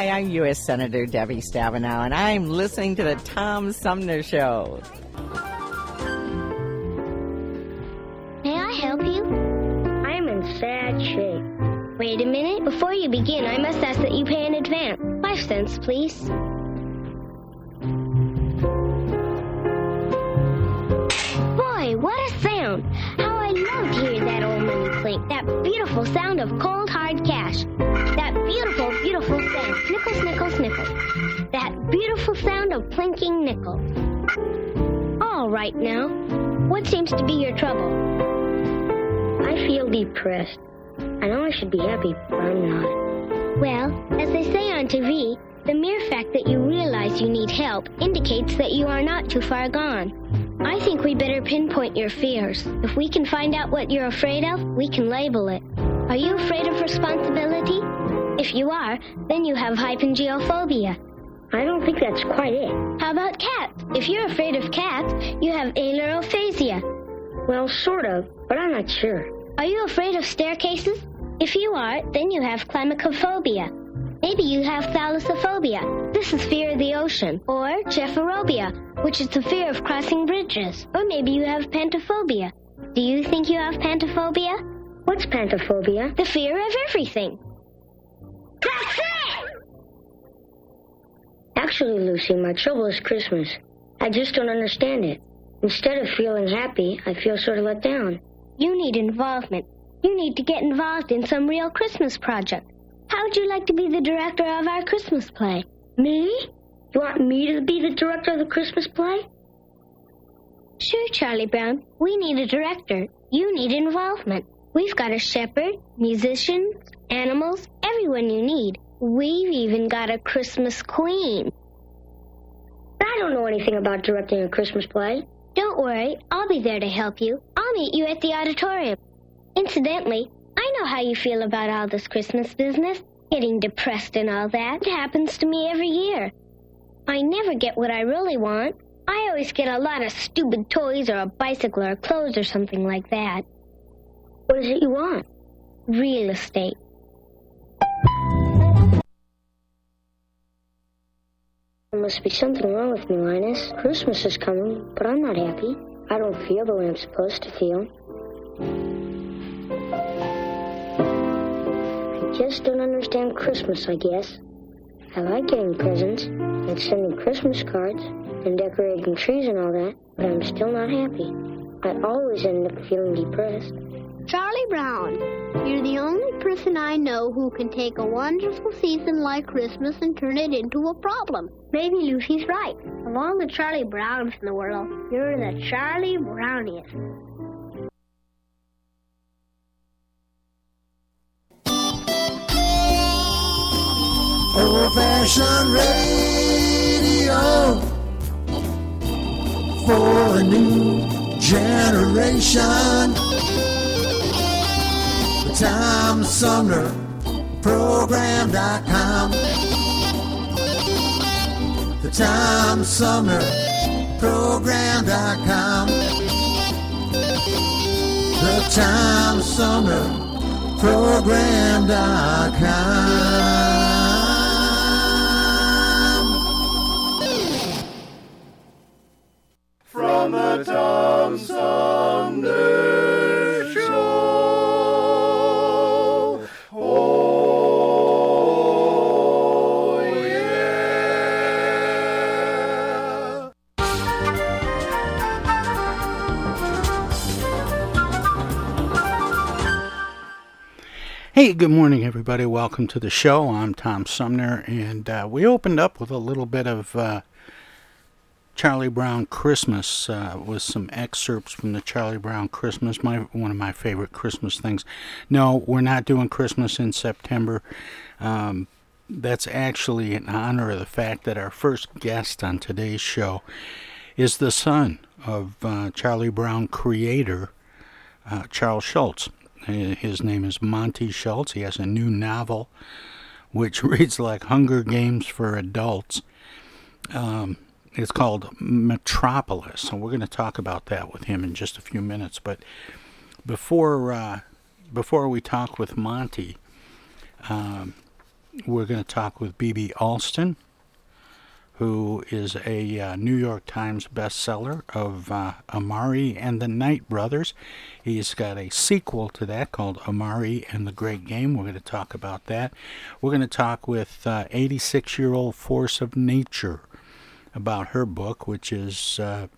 Hi, I'm U.S. Senator Debbie Stabenow, and I'm listening to the Tom Sumner Show. May I help you? I'm in sad shape. Wait a minute. Before you begin, I must ask that you pay in advance. Five cents, please. Boy, what a sound! How I love to hear that That beautiful sound of cold, hard cash. That beautiful, beautiful sound. Nickels, nickels, nickels. That beautiful sound of clinking nickels. All right now. What seems to be your trouble? I feel depressed. I know I should be happy, but I'm not. Well, as they say on TV, the mere fact that you realize you need help indicates that you are not too far gone. I think we better pinpoint your fears. If we can find out what you're afraid of, we can label it. Are you afraid of responsibility? If you are, then you have hypengyophobia. I don't think that's quite it. How about cats? If you're afraid of cats, you have ailurophasia. Well, sort of, but I'm not sure. Are you afraid of staircases? If you are, then you have climacophobia. Maybe you have thalassophobia. This is fear of the ocean. Or gephyrophobia, which is the fear of crossing bridges. Or maybe you have pantophobia. Do you think you have pantophobia? What's pantophobia? The fear of everything. That's it! Actually, Lucy, my trouble is Christmas. I just don't understand it. Instead of feeling happy, I feel sort of let down. You need involvement. You need to get involved in some real Christmas project. How would you like to be the director of our Christmas play? Me? You want me to be the director of the Christmas play? Sure, Charlie Brown. We need a director. You need involvement. We've got a shepherd, musicians, animals, everyone you need. We've even got a Christmas queen. I don't know anything about directing a Christmas play. Don't worry, I'll be there to help you. I'll meet you at the auditorium. Incidentally, I know how you feel about all this Christmas business, getting depressed and all that. It happens to me every year. I never get what I really want. I always get a lot of stupid toys or a bicycle or clothes or something like that. What is it you want? Real estate. There must be something wrong with me, Linus. Christmas is coming, but I'm not happy. I don't feel the way I'm supposed to feel. Just don't understand Christmas, I guess. I like getting presents and sending Christmas cards and decorating trees and all that, but I'm still not happy. I always end up feeling depressed. Charlie Brown, you're the only person I know who can take a wonderful season like Christmas and turn it into a problem. Maybe Lucy's right. Of all the Charlie Browns in the world, you're the Charlie Browniest. Old fashioned radio for a new generation. The Tom Sumner Program.com. The Tom Sumner Program.com. The Tom Sumner Program.com. Show. Oh, yeah. Hey, good morning, everybody. Welcome to the show. I'm Tom Sumner, and uh, we opened up with a little bit of uh, Charlie Brown Christmas uh, with some excerpts from the Charlie Brown Christmas, my one of my favorite Christmas things. No, we're not doing Christmas in September. Um, that's actually in honor of the fact that our first guest on today's show is the son of uh, Charlie Brown creator uh, Charles Schulz. His name is Monte Schulz. He has a new novel which reads like Hunger Games for adults. Um, it's called Metropolis, and we're going to talk about that with him in just a few minutes. But before uh, before we talk with Monte, um, we're going to talk with B.B. Alston who is a uh, New York Times bestseller of uh, Amari and the Night Brothers. He's got a sequel to that called Amari and the Great Game. We're going to talk about that. We're going to talk with 86 uh, year old Force of Nature about her book, which is uh,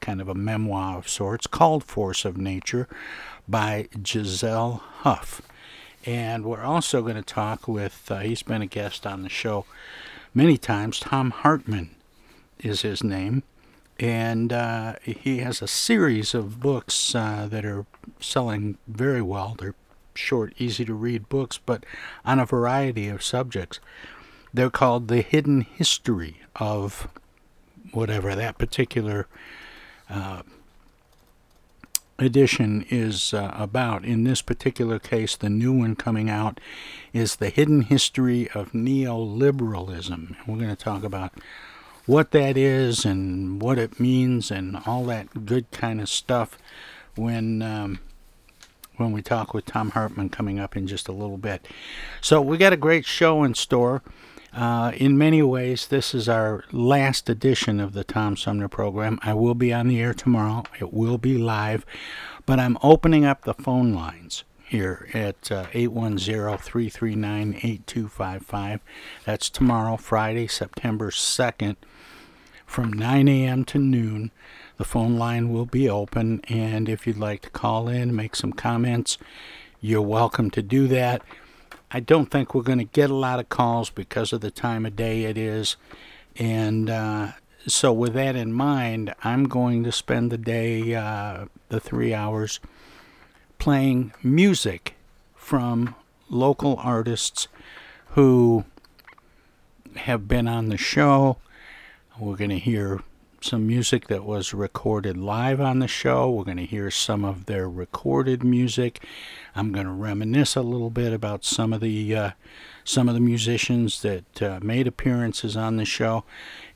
kind of a memoir of sorts called Force of Nature by Giselle Huff. And we're also going to talk with, uh, he's been a guest on the show many times. Thom Hartmann is his name, and uh, he has a series of books uh, that are selling very well. They're short, easy to read books, but on a variety of subjects. They're called The Hidden History of whatever that particular uh, edition is uh, about. In this particular case, the new one coming out is The Hidden History of Neoliberalism. We're going to talk about what that is and what it means and all that good kind of stuff when um, when we talk with Thom Hartmann coming up in just a little bit. So we got a great show in store. Uh, in many ways, this is our last edition of the Tom Sumner program. I will be on the air tomorrow. It will be live, but I'm opening up the phone lines here at uh, 810-339-8255. That's tomorrow, Friday, September 2nd, from 9 a.m. to noon. The phone line will be open, and if you'd like to call in, make some comments, you're welcome to do that. I don't think we're going to get a lot of calls because of the time of day it is. And uh, so, with that in mind, I'm going to spend the day, uh, the three hours, playing music from local artists who have been on the show. We're going to hear some music that was recorded live on the show. We're going to hear some of their recorded music. I'm going to reminisce a little bit about some of the uh, some of the musicians that uh, made appearances on the show,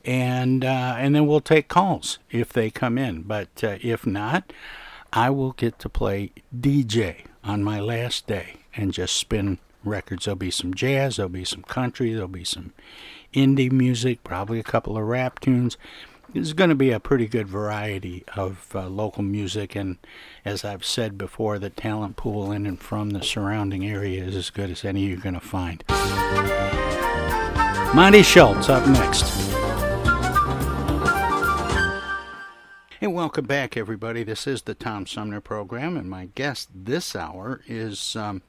and uh, and then we'll take calls if they come in. But uh, if not, I will get to play DJ on my last day and just spin records. There'll be some jazz, there'll be some country, there'll be some indie music, probably a couple of rap tunes there's going to be a pretty good variety of uh, local music, and as I've said before, the talent pool in and from the surrounding area is as good as any you're going to find. Monte Schulz up next. Hey, welcome back, everybody. This is the Tom Sumner program, and my guest this hour is um,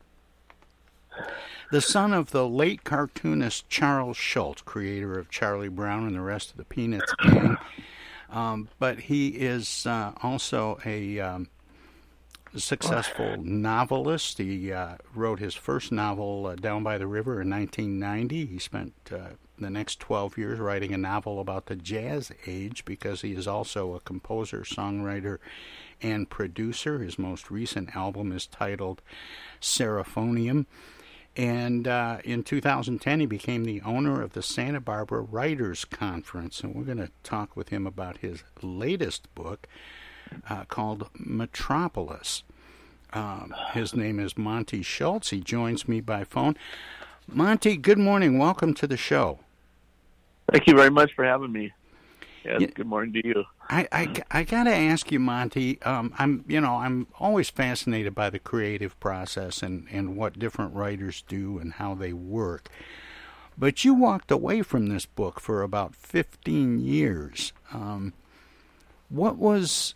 the son of the late cartoonist Charles Schulz, creator of Charlie Brown and the rest of the Peanuts gang. Um, but he is uh, also a um, successful novelist. He uh, wrote his first novel, uh, Down by the River, in 1990. He spent uh, the next 12 years writing a novel about the jazz age because he is also a composer, songwriter, and producer. His most recent album is titled Seraphonium. And uh, in 2010, he became the owner of the Santa Barbara Writers Conference. And we're going to talk with him about his latest book uh, called Metropolis. Um, his name is Monte Schulz. He joins me by phone. Monte, good morning. Welcome to the show. Thank you very much for having me. Yes, yeah. good morning to you. I, I, I got to ask you, Monte. Um, I'm you know I'm always fascinated by the creative process and, and what different writers do and how they work. But you walked away from this book for about 15 years. Um, what was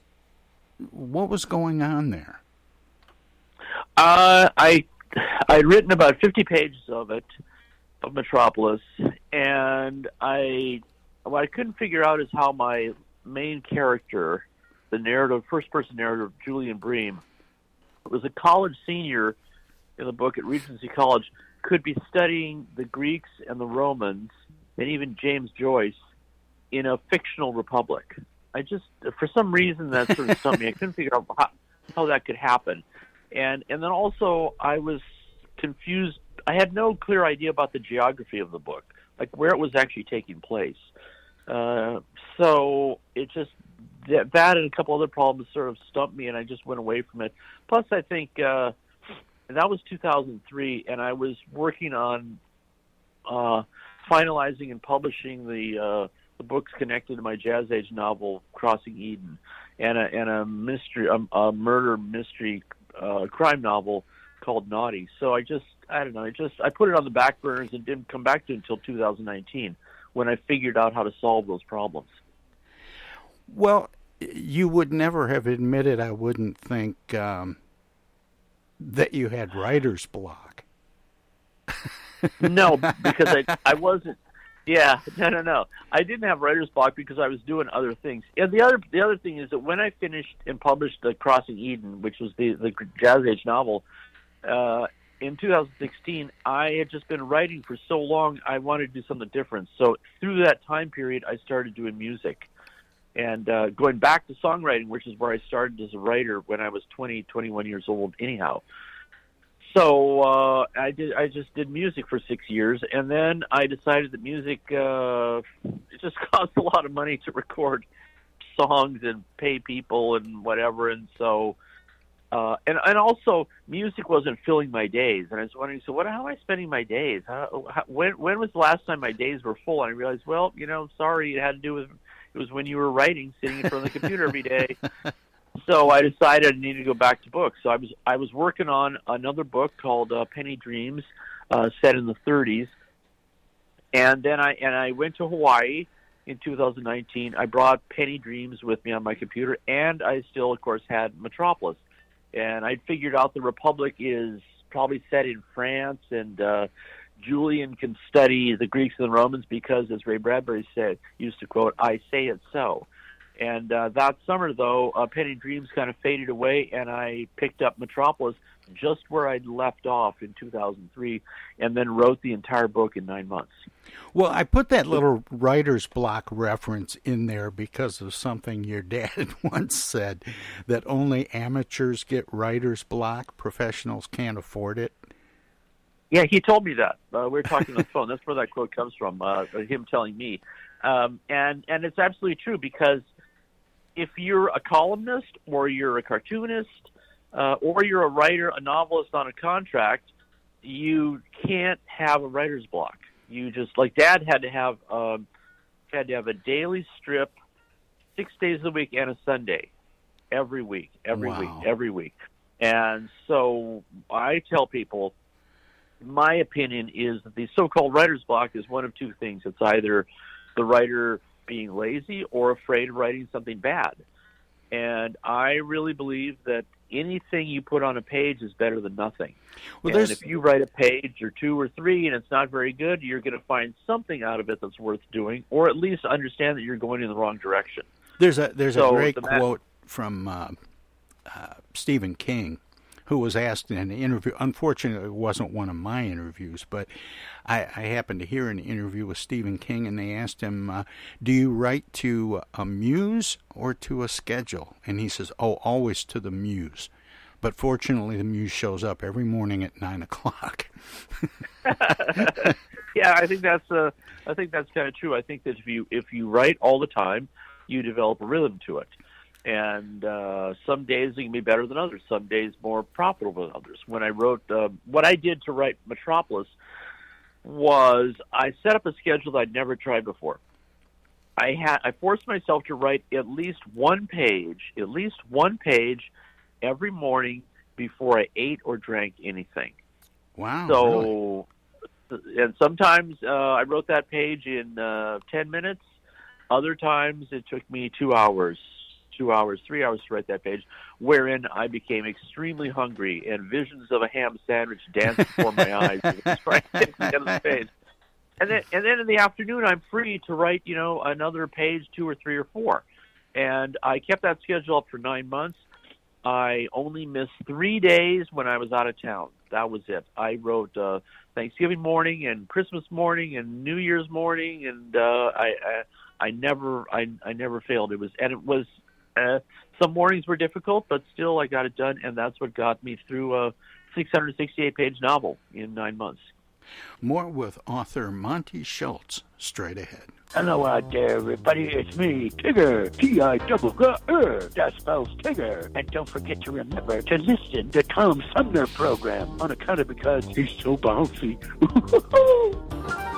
what was going on there? Uh, I I had written about 50 pages of it, of Metropolis, and I what I couldn't figure out is how my main character, the narrative, first person narrative, Julian Bream, was a college senior in the book at Regency College, could be studying the Greeks and the Romans, and even James Joyce, in a fictional republic. I just, for some reason, that sort of stumped me. I couldn't figure out how, how that could happen, and and then also I was confused. I had no clear idea about the geography of the book, like where it was actually taking place. Uh, so it just that, that and a couple other problems sort of stumped me, and I just went away from it. Plus, I think uh, that was 2003, and I was working on uh, finalizing and publishing the uh, the books connected to my Jazz Age novel Crossing Eden, and a and a mystery, a, a murder mystery uh, crime novel called Naughty. So I just I don't know, I just I put it on the back burners and didn't come back to it until 2019 when I figured out how to solve those problems. Well, you would never have admitted, I wouldn't think, um, that you had writer's block. no, because I I wasn't. Yeah, no, no, no. I didn't have writer's block because I was doing other things. And the other the other thing is that when I finished and published the Crossing Eden, which was the the Jazz Age novel, uh, in 2016, I had just been writing for so long. I wanted to do something different. So through that time period, I started doing music and uh, going back to songwriting, which is where I started as a writer when I was 20, 21 years old. Anyhow, so uh, I did. I just did music for six years, and then I decided that music uh, it just costs a lot of money to record songs and pay people and whatever, and so. Uh, and and also music wasn't filling my days, and I was wondering, so what? How am I spending my days? How, how, when when was the last time my days were full? And I realized, well, you know, sorry, it had to do with it was when you were writing, sitting in front of the computer every day. So I decided I needed to go back to books. So I was I was working on another book called uh, Penny Dreams, uh, set in the 30s, and then I and I went to Hawaii in 2019. I brought Penny Dreams with me on my computer, and I still, of course, had Metropolis. And I figured out the Republic is probably set in France, and uh, Julian can study the Greeks and the Romans because, as Ray Bradbury said, used to quote, "I say it so." And uh, that summer, though, uh, Penny Dreams kind of faded away, and I picked up Metropolis just where I'd left off in 2003, and then wrote the entire book in nine months. Well, I put that little writer's block reference in there because of something your dad once said that only amateurs get writer's block, professionals can't afford it. Yeah, he told me that. Uh, we were talking on the phone. That's where that quote comes from. Uh, him telling me, um, and and it's absolutely true because if you're a columnist or you're a cartoonist uh, or you're a writer, a novelist on a contract, you can't have a writer's block. You just like Dad had to have um, had to have a daily strip, six days a week and a Sunday, every week, every Wow. week, every week. And so I tell people my opinion is that the so-called writer's block is one of two things. It's either the writer being lazy or afraid of writing something bad. And I really believe that anything you put on a page is better than nothing. Well, and there's if you write a page or two or three and it's not very good, you're going to find something out of it that's worth doing, or at least understand that you're going in the wrong direction. There's a there's So a great the quote from uh, uh, Stephen King, who was asked in an interview. Unfortunately, it wasn't one of my interviews, but I, I happened to hear an interview with Stephen King, and they asked him, uh, "Do you write to a muse or to a schedule?" And he says, "Oh, always to the muse." But fortunately, the muse shows up every morning at nine o'clock. yeah, I think that's uh, I think that's kind of true. I think that if you if you write all the time, you develop a rhythm to it. And uh, some days it can be better than others. Some days more profitable than others. When I wrote, uh, what I did to write Metropolis was I set up a schedule that I'd never tried before. I had I forced myself to write at least one page, at least one page every morning before I ate or drank anything. Wow. really? So, and sometimes uh, I wrote that page in uh, 10 minutes. Other times it took me two hours two hours, three hours to write that page, wherein I became extremely hungry and visions of a ham sandwich danced before my eyes. trying to get to the end of the page. And then, and then in the afternoon, I'm free to write, you know, another page, two or three or four. And I kept that schedule up for nine months. I only missed three days when I was out of town. That was it. I wrote uh, Thanksgiving morning and Christmas morning and New Year's morning, and uh, I, I I never I I never failed. It was and it was uh, some mornings were difficult, but still I got it done, and that's what got me through a 668 page novel in nine months. More with author Monte Schulz straight ahead. Hello out there, everybody. It's me, Tigger. T-I double G R. That spells Tigger. And don't forget to remember to listen to Tom Sumner program on account of because he's so bouncy.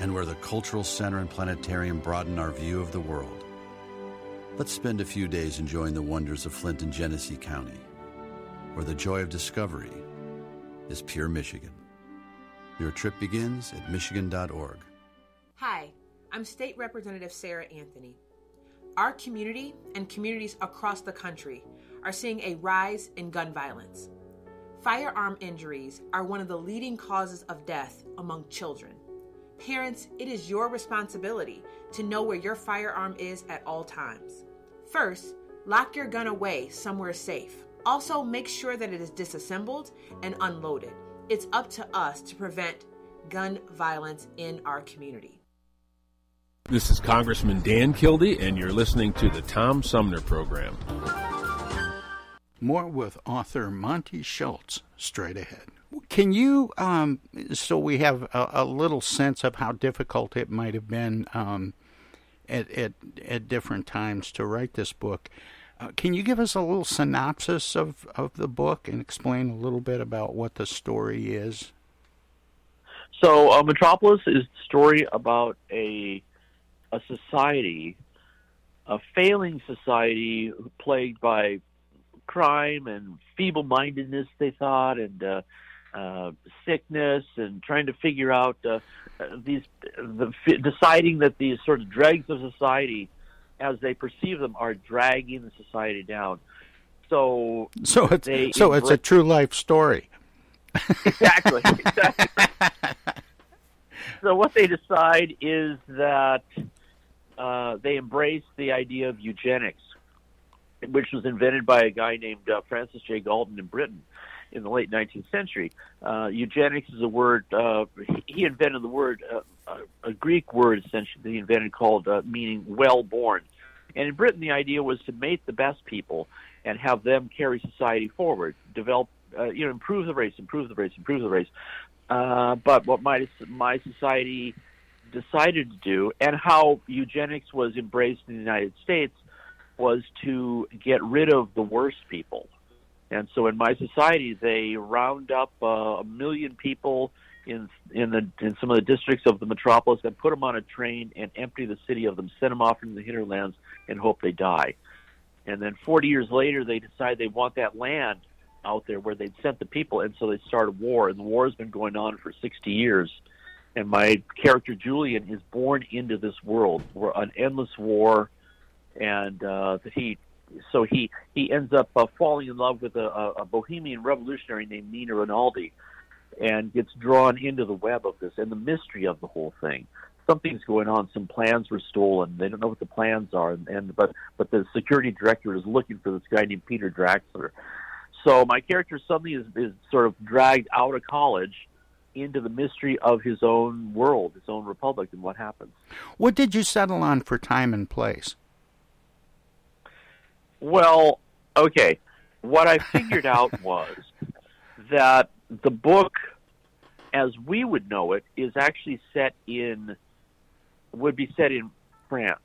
and where the cultural center and planetarium broaden our view of the world. Let's spend a few days enjoying the wonders of Flint and Genesee County, where the joy of discovery is pure Michigan. Your trip begins at Michigan.org. Hi. I'm State Representative Sarah Anthony. Our community and communities across the country are seeing a rise in gun violence. Firearm injuries are one of the leading causes of death among children. Parents, it is your responsibility to know where your firearm is at all times. First, lock your gun away somewhere safe. Also, make sure that it is disassembled and unloaded. It's up to us to prevent gun violence in our community. This is Congressman Dan Kildee, and you're listening to the Tom Sumner Program. More with author Monte Schulz straight ahead. Can you, um, so we have a, a, little sense of how difficult it might have been um, at, at, at different times to write this book? Uh, can you give us a little synopsis of, of the book and explain a little bit about what the story is? So, uh, Metropolis is a story about a a society, a failing society plagued by crime and feeble-mindedness. They thought, and uh, uh, sickness, and trying to figure out uh, these, the, deciding that these sort of dregs of society, as they perceive them, are dragging the society down. So, so it's so it's a true life story. exactly. exactly. so what they decide is that uh, they embrace the idea of eugenics, which was invented by a guy named uh, Francis J. Galton in Britain in the late 19th century. Uh, eugenics is a word, uh, he invented the word, uh, a Greek word essentially he invented called uh, meaning well born. And in Britain, the idea was to mate the best people and have them carry society forward, develop, uh, you know, improve the race, improve the race, improve the race. Uh, but what my my society decided to do, and how eugenics was embraced in the United States, was to get rid of the worst people. And so, in my society, they round up uh, a million people in in the in some of the districts of the metropolis and put them on a train and empty the city of them, send them off into the hinterlands, and hope they die. And then 40 years later, they decide they want that land out there where they'd sent the people, and so they start a war. And the war has been going on for 60 years. And my character Julian is born into this world, where an endless war, and uh, that he, so he he ends up uh, falling in love with a, a Bohemian revolutionary named Nina Rinaldi, and gets drawn into the web of this and the mystery of the whole thing. Something's going on. Some plans were stolen. They don't know what the plans are, and, and but but the security director is looking for this guy named Peter Draxler so my character suddenly is, is sort of dragged out of college into the mystery of his own world, his own republic, and what happens. What did you settle on for time and place? Well, okay. What I figured out was that the book, as we would know it, is actually set in, would be set in France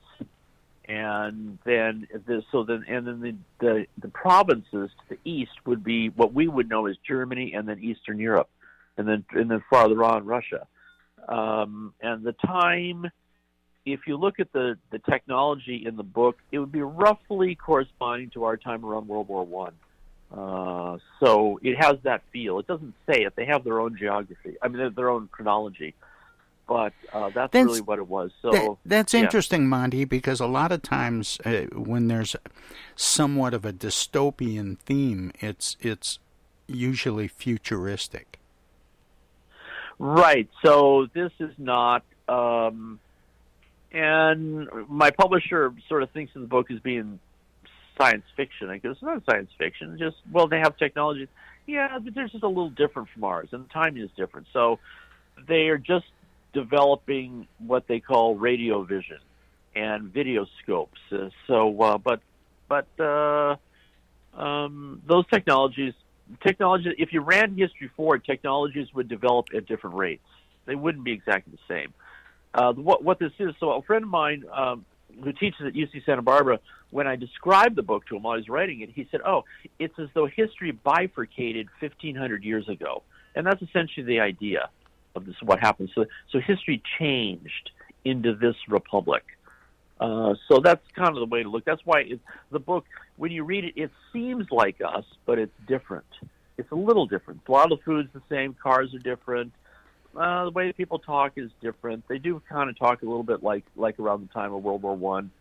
and then the, so then and then the, the the provinces to the east would be what we would know as Germany and then Eastern Europe, and then and then farther on Russia, um, and the time. If you look at the, the technology in the book, it would be roughly corresponding to our time around World War One. Uh, so it has that feel. It doesn't say it. They have their own geography. I mean, their own chronology but uh, that's, that's, really what it was. So that, that's yeah. interesting, Monte, because a lot of times uh, when there's somewhat of a dystopian theme, it's it's usually futuristic. Right. So this is not. Um, and my publisher sort of thinks of the book as being science fiction. I guess it's not science fiction. Just well, they have technology. Yeah, but they're just a little different from ours, and the timing is different. So they are just developing what they call radio vision and video scopes. Uh, so, uh, but but uh, um, those technologies, technology, if you ran history forward, technologies would develop at different rates. They wouldn't be exactly the same. Uh, what what this is, so a friend of mine um, who teaches at UC Santa Barbara, when I described the book to him while I was writing it, he said, "Oh, it's as though history bifurcated 1,500 years ago," and that's essentially the idea of this what happened. So so history changed into this republic. Uh, so that's kind of the way to look. That's why it, the book, when you read it, it seems like us, but it's different. It's a little different. A lot of the food's the same. Cars are different. Uh, the way people talk is different. They do kind of talk a little bit like like around the time of World War One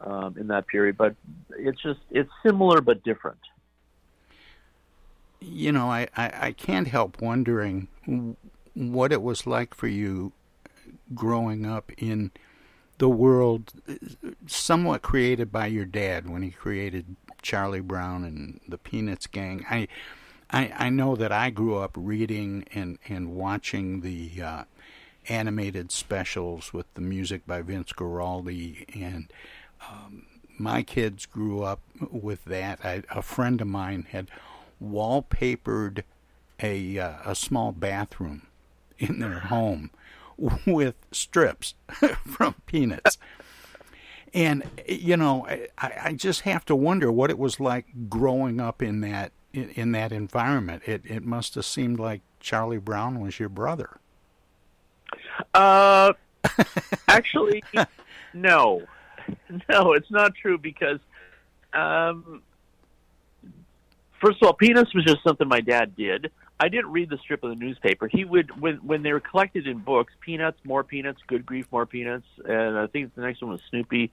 um, in that period, but it's just it's similar but different. You know, I, I, I can't help wondering what it was like for you growing up in the world somewhat created by your dad when he created Charlie Brown and the Peanuts gang. I I, I know that I grew up reading and, and watching the uh, animated specials with the music by Vince Guaraldi and um, my kids grew up with that. I, a friend of mine had wallpapered a uh, a small bathroom in their home with strips from Peanuts. And you know, I, I just have to wonder what it was like growing up in that in, in that environment. It it must have seemed like Charlie Brown was your brother. Uh, actually, no, no, it's not true because, um, first of all, Peanuts was just something my dad did. I didn't read the strip of the newspaper. He would when when they were collected in books, Peanuts, more Peanuts, Good Grief, more Peanuts, and I think the next one was Snoopy.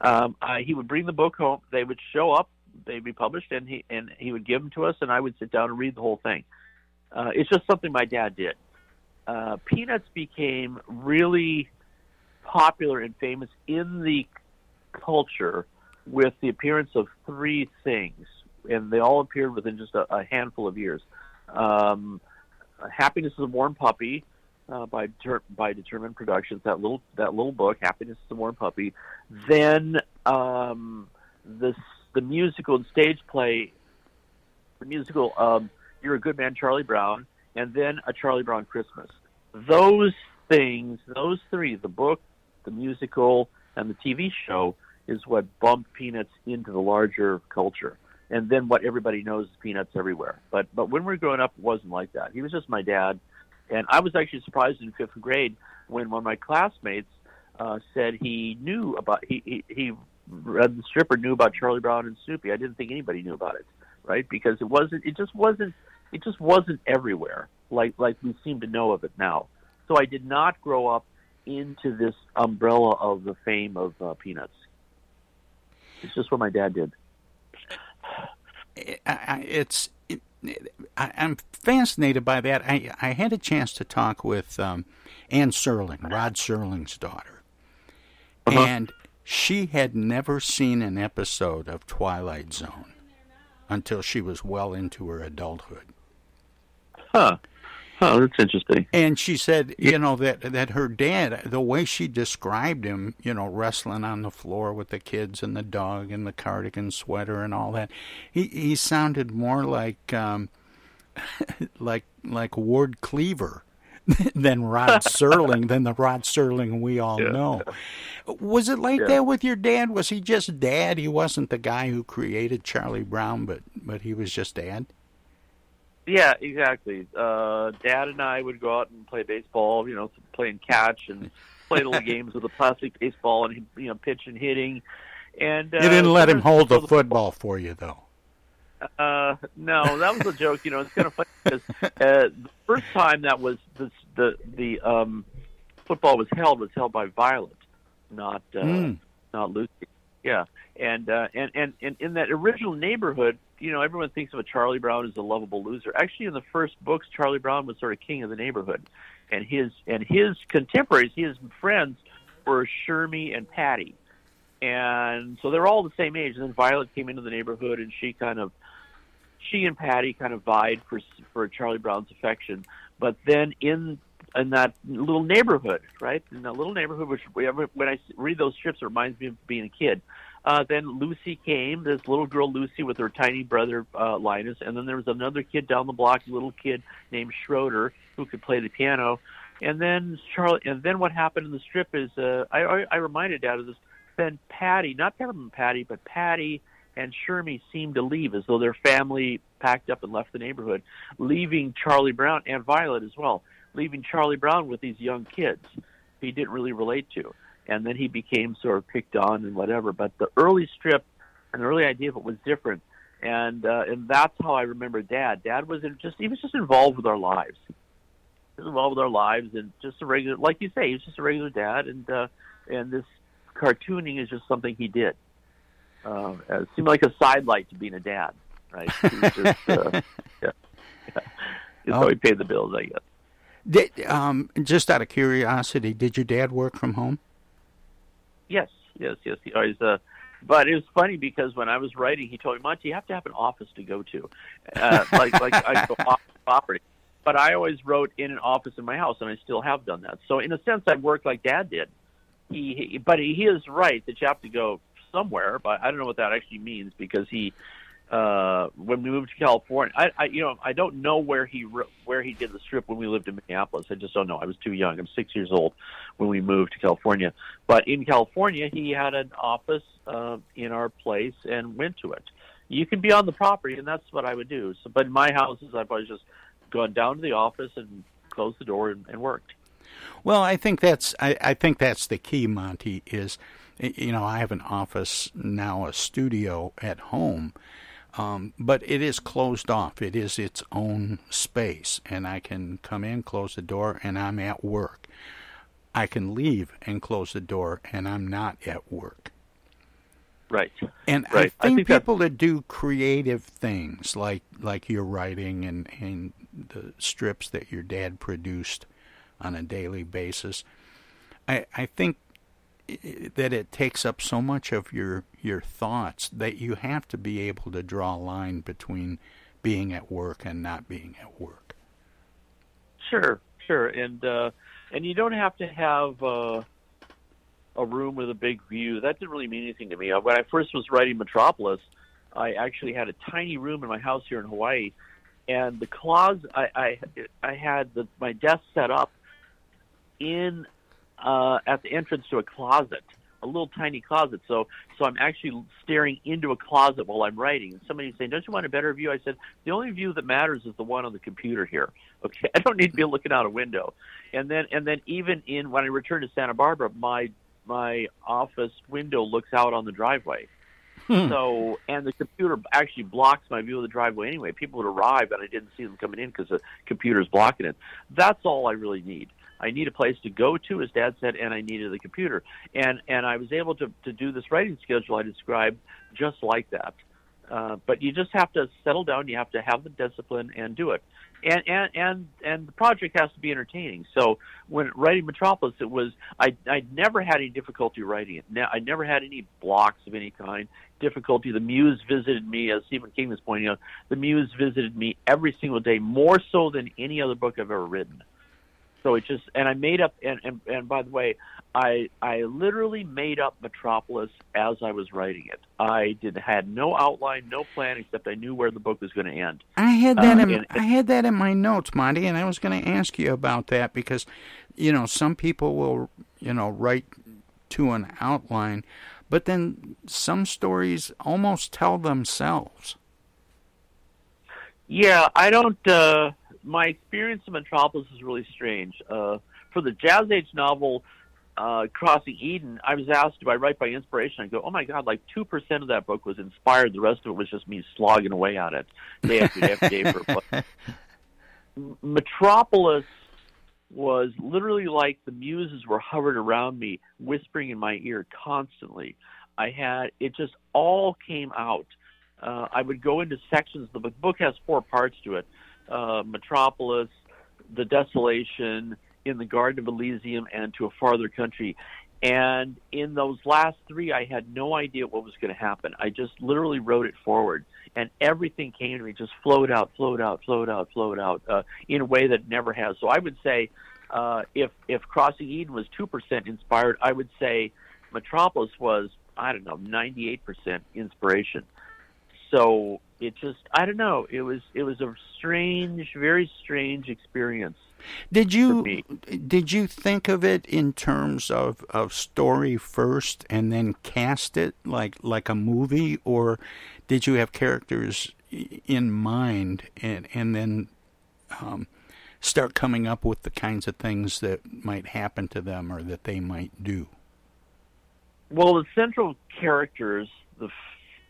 Um, I, he would bring the book home. They would show up. They'd be published, and he and he would give them to us, and I would sit down and read the whole thing. Uh, it's just something my dad did. Uh, Peanuts became really popular and famous in the culture with the appearance of three things, and they all appeared within just a, a handful of years. Um, Happiness is a Warm Puppy uh, by by Determined Productions. That little that little book, Happiness is a Warm Puppy. Then um, this the musical and stage play, the musical um, You're a Good Man, Charlie Brown, and then a Charlie Brown Christmas. Those things, those three, the book, the musical, and the TV show, is what bumped Peanuts into the larger culture. And then what everybody knows is Peanuts everywhere. But but when we were growing up, it wasn't like that. He was just my dad, and I was actually surprised in fifth grade when one of my classmates uh, said he knew about he, he he read the strip or knew about Charlie Brown and Snoopy. I didn't think anybody knew about it, right? Because it wasn't. It just wasn't. It just wasn't everywhere like like we seem to know of it now. So I did not grow up into this umbrella of the fame of uh, Peanuts. It's just what my dad did. It's it, I, am fascinated by that. I I had a chance to talk with um, Anne Serling, Rod Serling's daughter, uh-huh. and she had never seen an episode of Twilight Zone until she was well into her adulthood. Huh. Oh, that's interesting. And she said, you know, that that her dad, the way she described him, you know, wrestling on the floor with the kids and the dog and the cardigan sweater and all that, he he sounded more like um, like like Ward Cleaver than Rod Serling, than the Rod Serling we all yeah. know. Was it like yeah. that with your dad? Was he just dad? He wasn't the guy who created Charlie Brown, but but he was just dad. Yeah, exactly. Uh, Dad and I would go out and play baseball. You know, playing catch and play little games with a plastic baseball and you know pitch and hitting. And uh, you didn't let him hold the football for you, though. Uh, no, that was a joke. You know, it's kind of funny because uh, the first time that was the the the um, football was held was held by Violet, not uh, mm. not Lucy. Yeah, and uh, and and and in that original neighborhood, you know, everyone thinks of a Charlie Brown as a lovable loser. Actually, in the first books, Charlie Brown was sort of king of the neighborhood, and his and his contemporaries, his friends, were Shermy and Patty, and so they're all the same age. And then Violet came into the neighborhood, and she kind of, she and Patty kind of vied for for Charlie Brown's affection. But then in in that little neighborhood, right? In that little neighborhood, which when I read those strips, it reminds me of being a kid. Uh, then Lucy came, this little girl Lucy with her tiny brother uh, Linus, and then there was another kid down the block, a little kid named Schroeder who could play the piano. And then Charlie, and then what happened in the strip is uh, I, I, I reminded Dad of this. Then Patty, not Peppermint Patty, but Patty and Shermy seemed to leave as though their family packed up and left the neighborhood, leaving Charlie Brown and Violet as well, leaving Charlie Brown with these young kids he didn't really relate to and then he became sort of picked on and whatever. But the early strip and the early idea of it was different, and uh, and that's how I remember Dad. Dad was in just he was just involved with our lives. He was involved with our lives and just a regular, like you say, he was just a regular dad, and uh, and this cartooning is just something he did. Uh, it seemed like a sidelight to being a dad, right? He was just, uh, yeah, yeah. Oh. how he paid the bills, I guess. Did, um, just out of curiosity, did your dad work from home? Yes, yes, yes. He always. Uh, but it was funny because when I was writing, he told me, "Monte, you have to have an office to go to, uh, like like I go off property." But I always wrote in an office in my house, and I still have done that. So in a sense, I worked like Dad did. He, he but he, he is right that you have to go somewhere, but I don't know what that actually means because he uh, when we moved to California. I, I, you know, I don't know where he where he did the strip when we lived in Minneapolis. I just don't know. I was too young. I'm six years old when we moved to California. But in California, he had an office uh, in our place and went to it. You can be on the property, and that's what I would do. So, but in my houses, I've always just gone down to the office and closed the door and, and worked. Well, I think that's I, I think that's the key, Monte. Is you know I have an office now, a studio at home um, but it is closed off. It is its own space, and I can come in, close the door, and I'm at work. I can leave and close the door, and I'm not at work. Right. And right. I think, I think people that do creative things like like your writing and, and the strips that your dad produced on a daily basis, I, I think that it takes up so much of your your thoughts that you have to be able to draw a line between being at work and not being at work. Sure, sure, and uh, and you don't have to have uh, a room with a big view. That didn't really mean anything to me. When I first was writing Metropolis, I actually had a tiny room in my house here in Hawaii, and the closet I I, I had the, my desk set up in uh, at the entrance to a closet, a little tiny closet. So, so I'm actually staring into a closet while I'm writing. And somebody's saying, "Don't you want a better view?" I said, "The only view that matters is the one on the computer here. Okay, I don't need to be looking out a window." And then, and then, even in when I returned to Santa Barbara, my my office window looks out on the driveway. Hmm. So, and the computer actually blocks my view of the driveway anyway. People would arrive and I didn't see them coming in because the computer's blocking it. That's all I really need. I need a place to go to, as Dad said, and I needed the computer. And and I was able to to do this writing schedule I described just like that. Uh, but you just have to settle down. You have to have the discipline and do it. And and and and the project has to be entertaining. So when writing Metropolis, it was I I never had any difficulty writing it. Now I never had any blocks of any kind. Difficulty. The muse visited me, as Stephen King was pointing out. The muse visited me every single day, more so than any other book I've ever written. So it just and I made up and, and and by the way, I I literally made up Metropolis as I was writing it. I did had no outline, no plan, except I knew where the book was going to end. I had that uh, in and, I had that in my notes, Monte, and I was going to ask you about that because, you know, some people will you know write to an outline, but then some stories almost tell themselves. Yeah, I don't. Uh, my experience in Metropolis is really strange. Uh, for the Jazz Age novel, uh, Crossing Eden, I was asked, do I write by inspiration? I go, oh my God, like 2% of that book was inspired. The rest of it was just me slogging away at it day after day after day for a book. Metropolis was literally like the muses were hovered around me, whispering in my ear constantly. I had, it just all came out. Uh, I would go into sections. The book has four parts to it uh, Metropolis, The Desolation, in the Garden of Elysium, and To a Farther Country. And in those last three, I had no idea what was going to happen. I just literally wrote it forward, and everything came to me, just flowed out, flowed out, flowed out, flowed out, uh, in a way that never has. So I would say, uh, if if Crossing Eden was two percent inspired, I would say Metropolis was I don't know ninety eight percent inspiration. So it just I don't know. It was it was a strange, very strange experience. Did you did you think of it in terms of, of story first and then cast it like like a movie, or did you have characters in mind and and then um, start coming up with the kinds of things that might happen to them or that they might do? Well, the central characters, the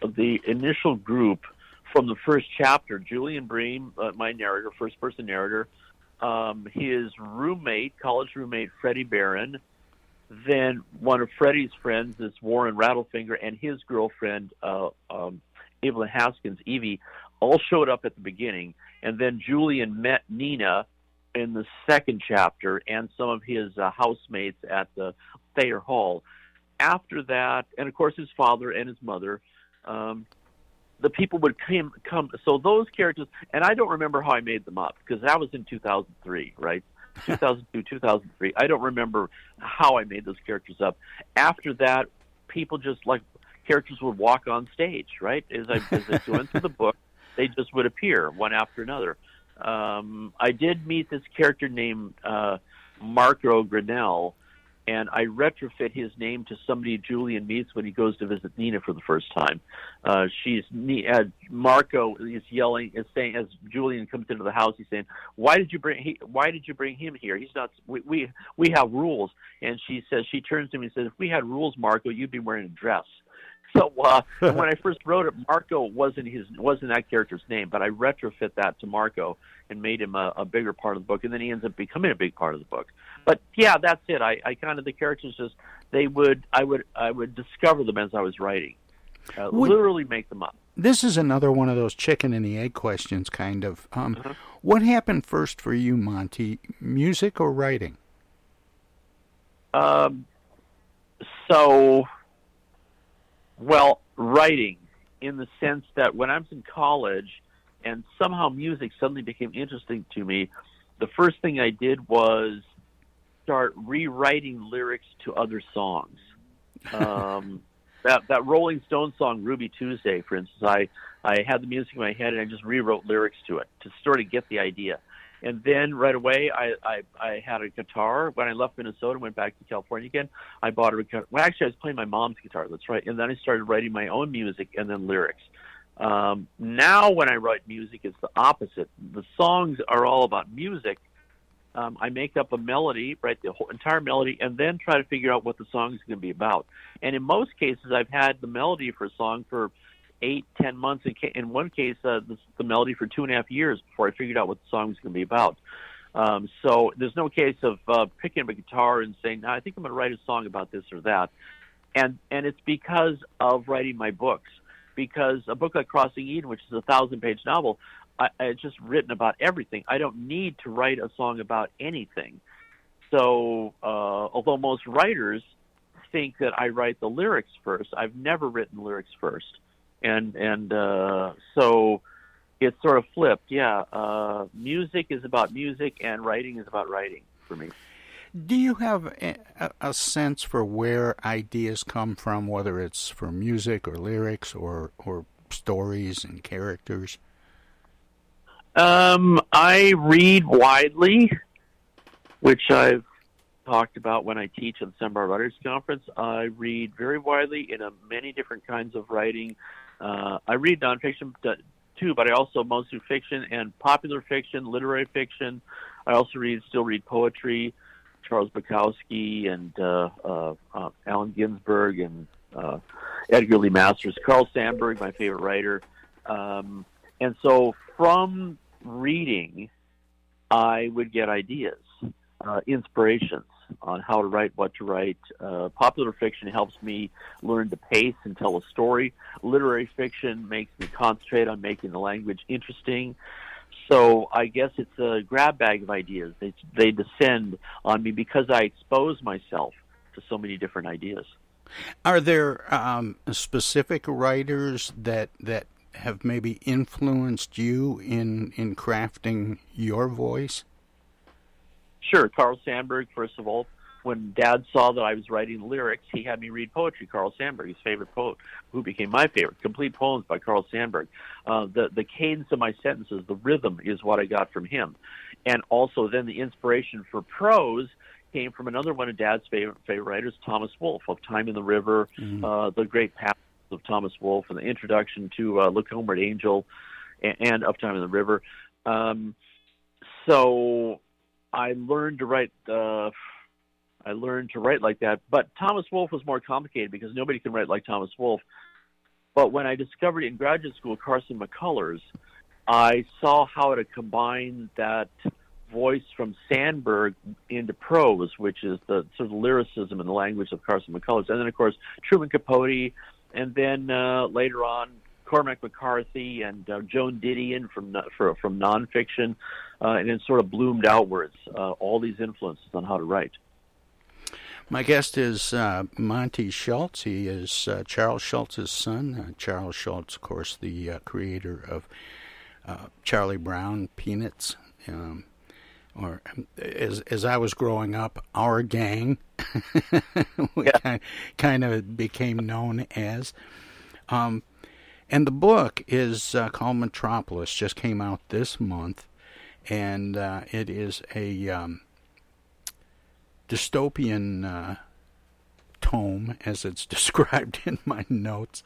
the initial group from the first chapter, Julian Bream, uh, my narrator, first person narrator, um, his roommate, college roommate Freddie Barron, then one of Freddie's friends is Warren Rattlefinger, and his girlfriend, uh, um, Evelyn Haskins, Evie, all showed up at the beginning. And then Julian met Nina in the second chapter and some of his uh, housemates at the Thayer Hall. After that, and of course his father and his mother, um, the people would come come so those characters and I don't remember how I made them up because that was in 2003 right 2002 2003 I don't remember how I made those characters up after that people just like characters would walk on stage, right? As I as I went through the book, they just would appear one after another. Um, I did meet this character named uh, Marco Grinnell, and I retrofit his name to somebody Julian meets when he goes to visit Nina for the first time. Uh, she's uh, Marco is yelling, is saying as Julian comes into the house, he's saying, "Why did you bring? He, why did you bring him here? He's not. We, we we have rules." And she says, she turns to me and says, "If we had rules, Marco, you'd be wearing a dress." So uh, when I first wrote it, Marco wasn't his wasn't that character's name, but I retrofit that to Marco and made him a, a bigger part of the book, and then he ends up becoming a big part of the book. But yeah, that's it. I, I kind of the characters just they would I would I would discover them as I was writing, uh, would, literally make them up. This is another one of those chicken and the egg questions, kind of. Um, uh-huh. What happened first for you, Monte? Music or writing? Um, so well, writing in the sense that when I was in college and somehow music suddenly became interesting to me, the first thing I did was start rewriting lyrics to other songs. Um, that that Rolling Stone song "Ruby Tuesday," for instance, I I had the music in my head and I just rewrote lyrics to it to sort of get the idea. And then right away, I, I, I had a guitar. When I left Minnesota and went back to California again, I bought a guitar. Well, actually, I was playing my mom's guitar. That's right. And then I started writing my own music and then lyrics. Um, now, when I write music, it's the opposite. The songs are all about music. Um, I make up a melody, write the whole entire melody, and then try to figure out what the song is going to be about. And in most cases, I've had the melody for a song for eight, ten months. In, in one case, uh, the, the melody for two and a half years before I figured out what the song was going to be about. Um, so there's no case of uh, picking up a guitar and saying, "I think I'm going to write a song about this or that," and and it's because of writing my books. Because a book like Crossing Eden, which is a thousand-page novel, I, it's just written about everything. I don't need to write a song about anything. So, uh, although most writers think that I write the lyrics first, I've never written lyrics first and and uh, so it's sort of flipped. Yeah, uh, music is about music, and writing is about writing for me. Do you have a, a, sense for where ideas come from, whether it's for music or lyrics or or stories and characters? Um, I read widely, which I've talked about when I teach at the Sandbar Writers Conference. I read very widely in a, many different kinds of writing. Uh, I read nonfiction too, but I also mostly fiction and popular fiction, literary fiction. I also read, still read poetry, Charles Bukowski and uh, uh, uh, Allen Ginsberg and uh, Edgar Lee Masters, Carl Sandburg, my favorite writer. Um, and so from reading, I would get ideas, uh, inspirations on how to write, what to write. Uh, popular fiction helps me learn to pace and tell a story. Literary fiction makes me concentrate on making the language interesting. So I guess it's a grab bag of ideas. They, they descend on me because I expose myself to so many different ideas. Are there um, specific writers that that have maybe influenced you in in crafting your voice? Sure, Carl Sandburg, first of all. When Dad saw that I was writing lyrics, he had me read poetry. Carl Sandburg, his favorite poet, who became my favorite. Complete poems by Carl Sandburg. Uh, the the cadence of my sentences, the rhythm, is what I got from him, and also then the inspiration for prose came from another one of Dad's favorite favorite writers, Thomas Wolfe, of Time and the River, mm-hmm. uh, the Great Path of Thomas Wolfe, and the introduction to uh, Look Homeward Angel, and, and Of Time and the River. Um, so I learned to write. Uh, I learned to write like that. But Thomas Wolfe was more complicated because nobody can write like Thomas Wolfe. But when I discovered in graduate school Carson McCullers, I saw how to combine that voice from Sandburg into prose, which is the sort of lyricism and the language of Carson McCullers, and then of course Truman Capote, and then uh, later on Cormac McCarthy and uh, Joan Didion from for, from nonfiction, uh, and it sort of bloomed outwards. Uh, all these influences on how to write. My guest is uh, Monte Schulz. He is uh, Charles Schulz's son. Uh, Charles Schulz, of course, the creator of Charlie Brown, Peanuts. Um, or um, as as I was growing up, our gang kind, kind of became known as. Um, and the book is uh, called Metropolis. Just came out this month, and uh, it is a um, dystopian uh, tome, as it's described in my notes.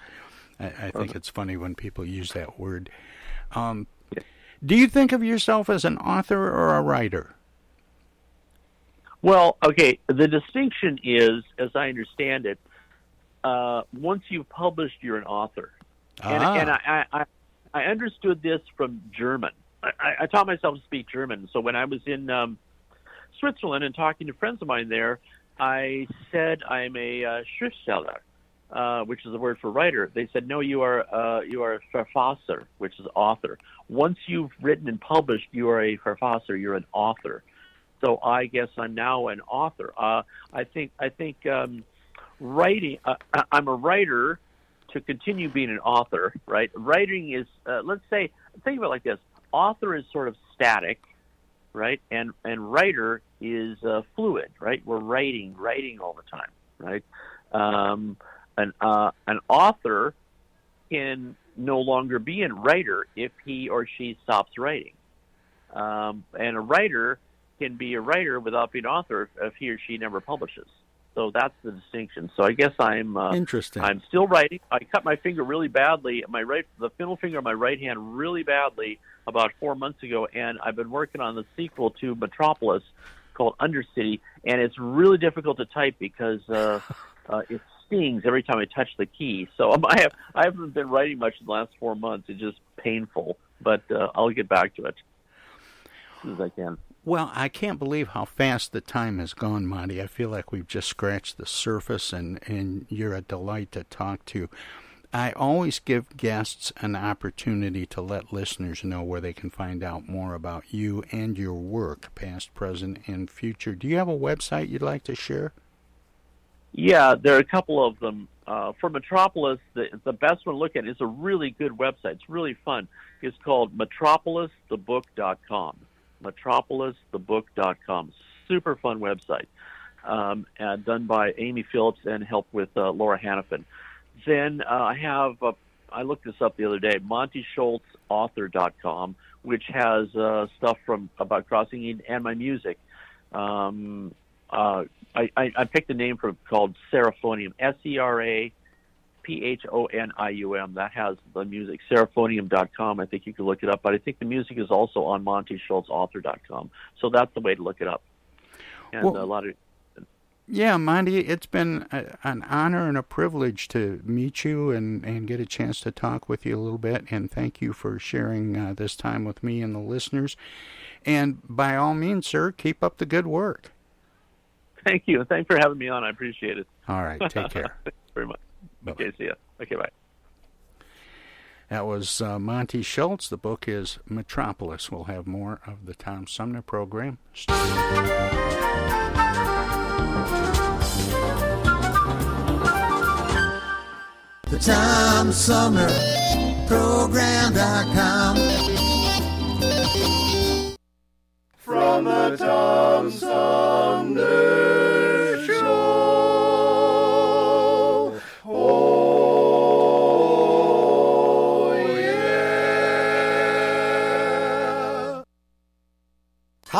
I, I think it's funny when people use that word. Um, do you think of yourself as an author or a writer? Well, okay. The distinction is, as I understand it, uh, once you've published, you're an author. And, Ah. and I, I, I understood this from German. I, I taught myself to speak German. So when I was in um, Switzerland and talking to friends of mine there, I said I'm a uh, Schriftsteller, uh, which is a word for writer. They said, no, you are uh, you are a Verfasser, which is author. Once you've written and published, you are a Verfasser. You're an author. So I guess I'm now an author. Uh, I think I think um, writing. Uh, I- I'm a writer to continue being an author. Right? Writing is. Uh, let's say think of it like this: author is sort of static, right? And and writer is uh, fluid, right? We're writing, writing all the time, right? Um, an uh, an author can no longer be a writer if he or she stops writing, um, and a writer can be a writer without being an author if he or she never publishes. So that's the distinction. So I guess I'm uh, Interesting. I'm still writing. I cut my finger really badly, my right, the middle finger of my right hand, really badly about four months ago, and I've been working on the sequel to Metropolis called Undercity, and it's really difficult to type because uh, uh, it stings every time I touch the key. So um, I have I haven't been writing much in the last four months. It's just painful, but uh, I'll get back to it as soon as I can. Well, I can't believe how fast the time has gone, Monte. I feel like we've just scratched the surface, and, and you're a delight to talk to. I always give guests an opportunity to let listeners know where they can find out more about you and your work, past, present, and future. Do you have a website you'd like to share? Yeah, there are a couple of them. Uh, for Metropolis, the, the best one to look at is a really good website. It's really fun. It's called metropolisthebook.com. Metropolisthebook.com. Super fun website. Um, uh, done by Amy Phillips and helped with uh, Laura Hannafin. Then uh, I have, uh, I looked this up the other day, MonteSchulzAuthor.com, which has uh, stuff from about Crossing Eden and my music. Um, uh, I, I, I picked a name for called Seraphonium, S E R A P H O N I U M. That has the music. Seraphonium.com. I think you can look it up, but I think the music is also on MonteSchulzAuthor.com. So that's the way to look it up. And Well- a lot of Yeah, Monte, it's been a, an honor and a privilege to meet you and, and get a chance to talk with you a little bit. And thank you for sharing uh, this time with me and the listeners. And by all means, sir, keep up the good work. thank you. Thanks for having me on. I appreciate it. All right, take care. Thanks very much. Okay, see ya. Okay, bye. That was uh, Monte Schulz. The book is Metropolis. We'll have more of the Tom Sumner program. The Tom Sumner Program.com. From the Tom Sumner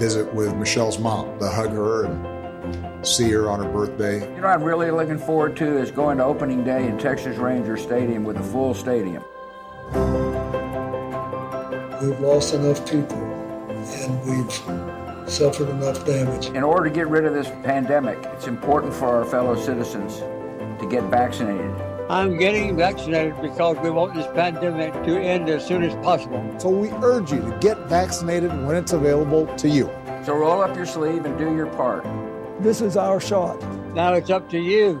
visit with Michelle's mom, to hug her and see her on her birthday. You know, what I'm really looking forward to is going to opening day in Texas Ranger Stadium with a full stadium. We've lost enough people and we've suffered enough damage. In order to get rid of this pandemic, it's important for our fellow citizens to get vaccinated. I'm getting vaccinated because we want this pandemic to end as soon as possible. So we urge you to get vaccinated when it's available to you. So roll up your sleeve and do your part. This is our shot. Now it's up to you.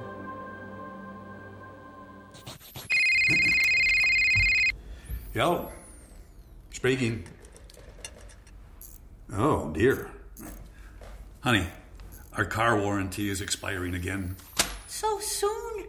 Yo, speaking. Oh, dear. Honey, our car warranty is expiring again. So soon?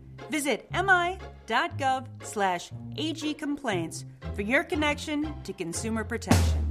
Visit mi.gov slash agcomplaints for your connection to consumer protection.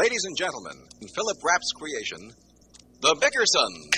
Ladies and gentlemen, in Philip Rapp's creation, The Bickersons.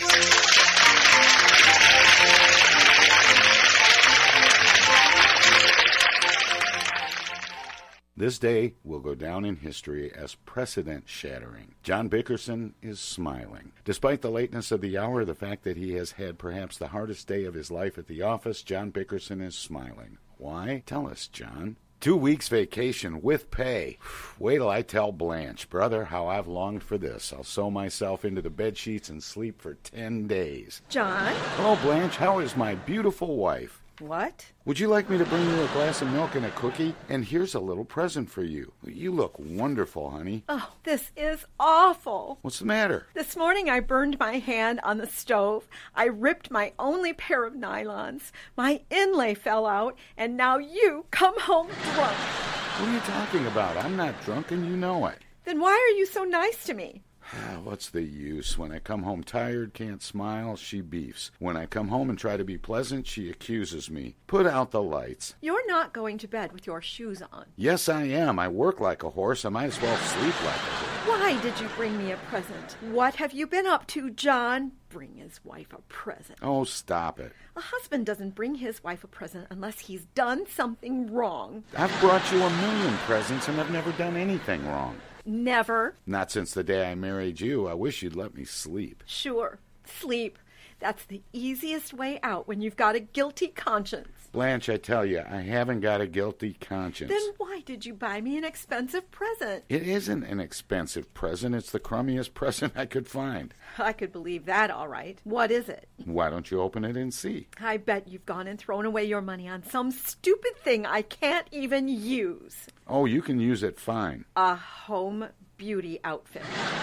This day will go down in history as precedent shattering. John Bickerson is smiling. Despite the lateness of the hour, the fact that he has had perhaps the hardest day of his life at the office, John Bickerson is smiling. Why? Tell us, John. Two weeks vacation with pay. Wait till I tell Blanche, brother, how I've longed for this. I'll sew myself into the bed sheets and sleep for ten days. John? Hello, Blanche. How is my beautiful wife? What? Would you like me to bring you a glass of milk and a cookie? And here's a little present for you. You look wonderful, honey. Oh, this is awful. What's the matter? This morning I burned my hand on the stove. I ripped my only pair of nylons. My inlay fell out, and now you come home drunk. What are you talking about? I'm not drunk, and you know it. Then why are you so nice to me? Ah, what's the use? When I come home tired, can't smile, she beefs. When I come home and try to be pleasant, she accuses me. Put out the lights. You're not going to bed with your shoes on. Yes, I am. I work like a horse. I might as well sleep like a horse. Why did you bring me a present? What have you been up to, John? Bring his wife a present. Oh, stop it. A husband doesn't bring his wife a present unless he's done something wrong. I've brought you a million presents and I've never done anything wrong. Never. Not since the day I married you. I wish you'd let me sleep. Sure. Sleep. That's the easiest way out when you've got a guilty conscience. Blanche, I tell you, I haven't got a guilty conscience. Then why did you buy me an expensive present? It isn't an expensive present. It's the crummiest present I could find. I could believe that all right. What is it? Why don't you open it and see? I bet you've gone and thrown away your money on some stupid thing I can't even use. Oh, you can use it fine. A home beauty outfit.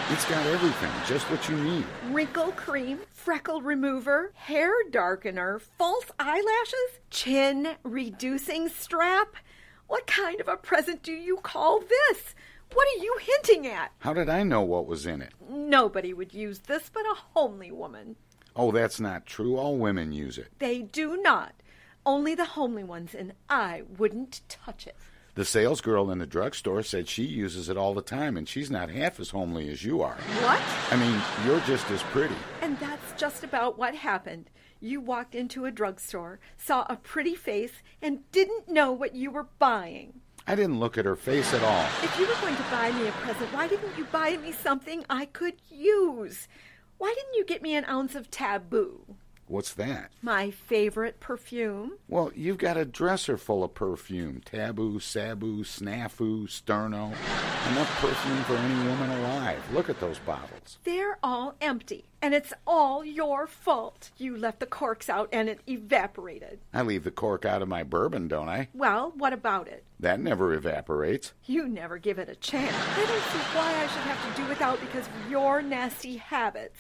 It's got everything, just what you need. Wrinkle cream, freckle remover, hair darkener, false eyelashes, chin reducing strap. What kind of a present do you call this? What are you hinting at? How did I know what was in it? Nobody would use this but a homely woman. Oh, that's not true. All women use it. They do not. Only the homely ones, and I wouldn't touch it. The salesgirl in the drugstore said she uses it all the time, and she's not half as homely as you are. What? I mean, you're just as pretty. And that's just about what happened. You walked into a drugstore, saw a pretty face, and didn't know what you were buying. I didn't look at her face at all. If you were going to buy me a present, why didn't you buy me something I could use? Why didn't you get me an ounce of taboo? What's that? My favorite perfume. Well, you've got a dresser full of perfume taboo, sabu, snafu, sterno. Enough perfume for any woman alive. Look at those bottles. They're all empty, and it's all your fault. You left the corks out and it evaporated. I leave the cork out of my bourbon, don't I? Well, what about it? That never evaporates. You never give it a chance. I don't see why I should have to do without because of your nasty habits.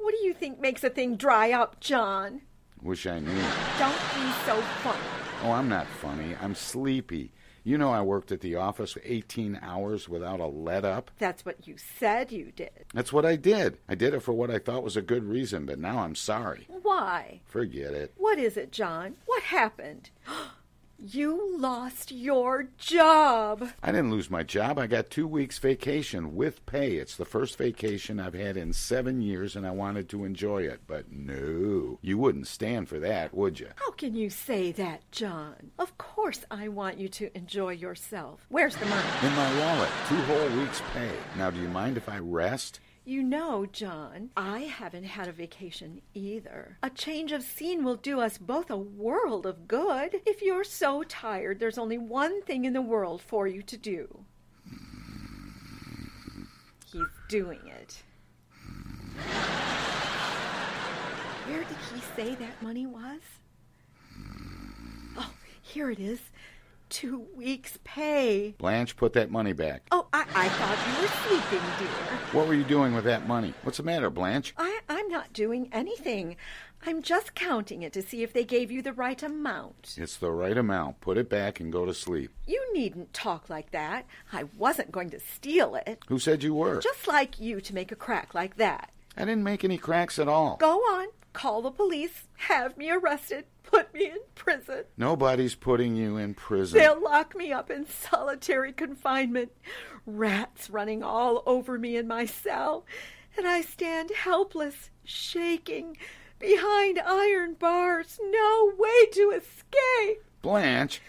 What do you think makes a thing dry up, John? Wish I knew. Don't be so funny. Oh, I'm not funny. I'm sleepy. You know I worked at the office 18 hours without a let up. That's what you said you did. That's what I did. I did it for what I thought was a good reason, but now I'm sorry. Why? Forget it. What is it, John? What happened? You lost your job. I didn't lose my job. I got two weeks vacation with pay. It's the first vacation I've had in seven years, and I wanted to enjoy it. But no, you wouldn't stand for that, would you? How can you say that, John? Of course I want you to enjoy yourself. Where's the money? In my wallet. Two whole weeks' pay. Now, do you mind if I rest? You know, John, I haven't had a vacation either. A change of scene will do us both a world of good. If you're so tired, there's only one thing in the world for you to do. He's doing it. Where did he say that money was? Oh, here it is. Two weeks' pay. Blanche, put that money back. Oh, I, I thought you were sleeping, dear. What were you doing with that money? What's the matter, Blanche? I, I'm not doing anything. I'm just counting it to see if they gave you the right amount. It's the right amount. Put it back and go to sleep. You needn't talk like that. I wasn't going to steal it. Who said you were? Just like you to make a crack like that. I didn't make any cracks at all. Go on. Call the police. Have me arrested. Put me in prison. Nobody's putting you in prison. They'll lock me up in solitary confinement. Rats running all over me in my cell. And I stand helpless, shaking, behind iron bars. No way to escape. Blanche.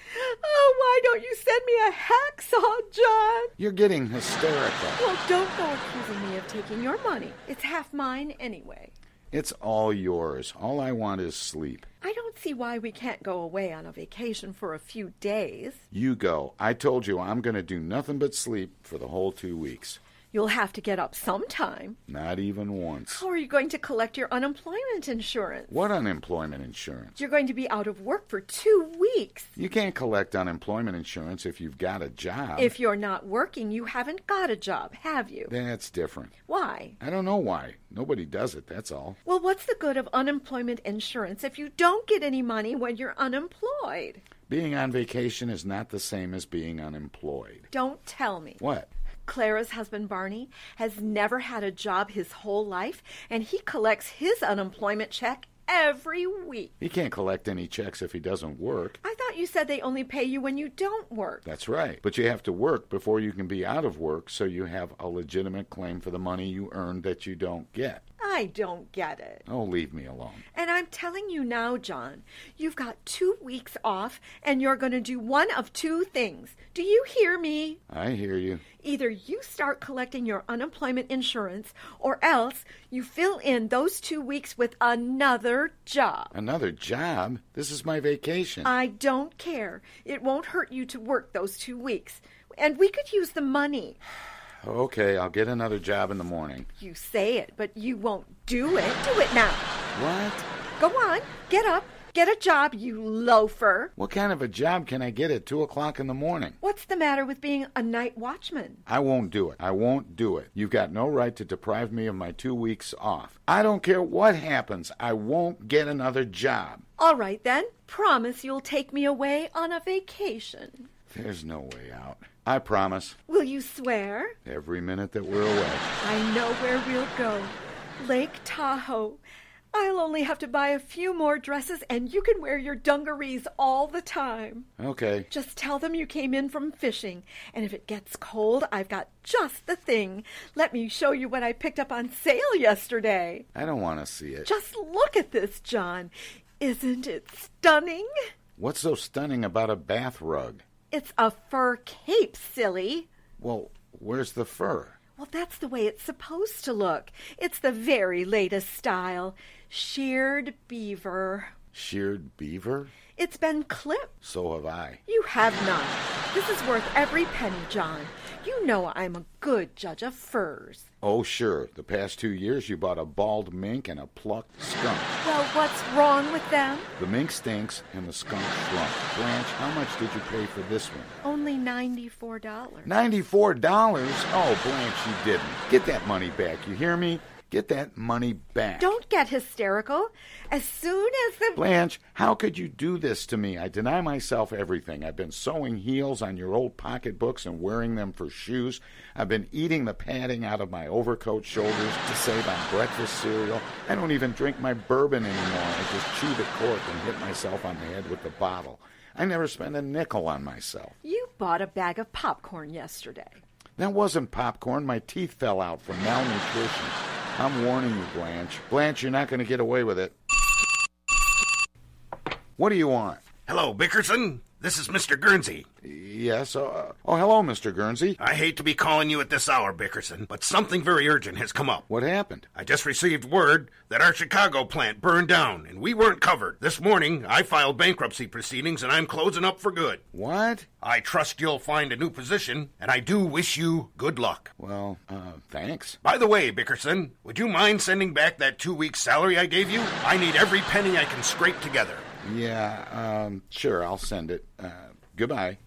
Oh, why don't you send me a hacksaw, John? You're getting hysterical. Well, don't go accusing me of taking your money. It's half mine anyway. It's all yours. All I want is sleep. I don't see why we can't go away on a vacation for a few days. You go. I told you I'm going to do nothing but sleep for the whole two weeks. You'll have to get up sometime. Not even once. How are you going to collect your unemployment insurance? What unemployment insurance? You're going to be out of work for two weeks. You can't collect unemployment insurance if you've got a job. If you're not working, you haven't got a job, have you? That's different. Why? I don't know why. Nobody does it, that's all. Well, what's the good of unemployment insurance if you don't get any money when you're unemployed? Being on vacation is not the same as being unemployed. Don't tell me. What? Clara's husband Barney has never had a job his whole life, and he collects his unemployment check every week. He can't collect any checks if he doesn't work. I thought you said they only pay you when you don't work. That's right. But you have to work before you can be out of work, so you have a legitimate claim for the money you earned that you don't get. I don't get it. Oh, leave me alone. And I'm telling you now, John, you've got two weeks off and you're going to do one of two things. Do you hear me? I hear you. Either you start collecting your unemployment insurance or else you fill in those two weeks with another job. Another job? This is my vacation. I don't care. It won't hurt you to work those two weeks. And we could use the money. Okay, I'll get another job in the morning. You say it, but you won't do it. Do it now. What? Go on. Get up. Get a job, you loafer. What kind of a job can I get at 2 o'clock in the morning? What's the matter with being a night watchman? I won't do it. I won't do it. You've got no right to deprive me of my two weeks off. I don't care what happens. I won't get another job. All right, then. Promise you'll take me away on a vacation. There's no way out. I promise. Will you swear? Every minute that we're away. I know where we'll go. Lake Tahoe. I'll only have to buy a few more dresses and you can wear your dungarees all the time. Okay. Just tell them you came in from fishing, and if it gets cold, I've got just the thing. Let me show you what I picked up on sale yesterday. I don't want to see it. Just look at this, John. Isn't it stunning? What's so stunning about a bath rug? It's a fur cape, silly. Well, where's the fur? Well, that's the way it's supposed to look. It's the very latest style. Sheared beaver. Sheared beaver? It's been clipped. So have I. You have not. This is worth every penny, John. You know I'm a good judge of furs. Oh, sure. The past two years you bought a bald mink and a plucked skunk. Well, what's wrong with them? The mink stinks and the skunk shrunk. Blanche, how much did you pay for this one? Only $94. Ninety-four dollars? Oh, Blanche, you didn't. Get that money back. You hear me? Get that money back. Don't get hysterical. As soon as the. Blanche, how could you do this to me? I deny myself everything. I've been sewing heels on your old pocketbooks and wearing them for shoes. I've been eating the padding out of my overcoat shoulders to save on breakfast cereal. I don't even drink my bourbon anymore. I just chew the cork and hit myself on the head with the bottle. I never spend a nickel on myself. You bought a bag of popcorn yesterday. That wasn't popcorn. My teeth fell out from malnutrition. I'm warning you, Blanche. Blanche, you're not going to get away with it. What do you want? Hello, Bickerson. This is Mr. Guernsey. Yes. Uh, oh, hello, Mr. Guernsey. I hate to be calling you at this hour, Bickerson, but something very urgent has come up. What happened? I just received word that our Chicago plant burned down, and we weren't covered. This morning, I filed bankruptcy proceedings, and I'm closing up for good. What? I trust you'll find a new position, and I do wish you good luck. Well, uh, thanks. By the way, Bickerson, would you mind sending back that two weeks' salary I gave you? I need every penny I can scrape together. Yeah, um, sure, I'll send it. Uh, goodbye.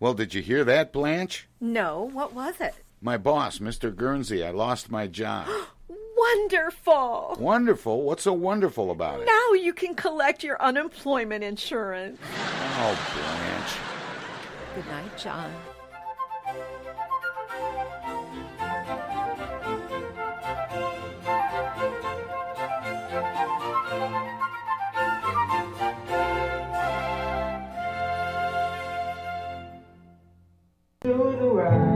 Well, did you hear that, Blanche? No, what was it? My boss, Mr. Guernsey, I lost my job. Wonderful! wonderful? What's so wonderful about it? Now you can collect your unemployment insurance. Oh, Blanche. Good night, John. Do the right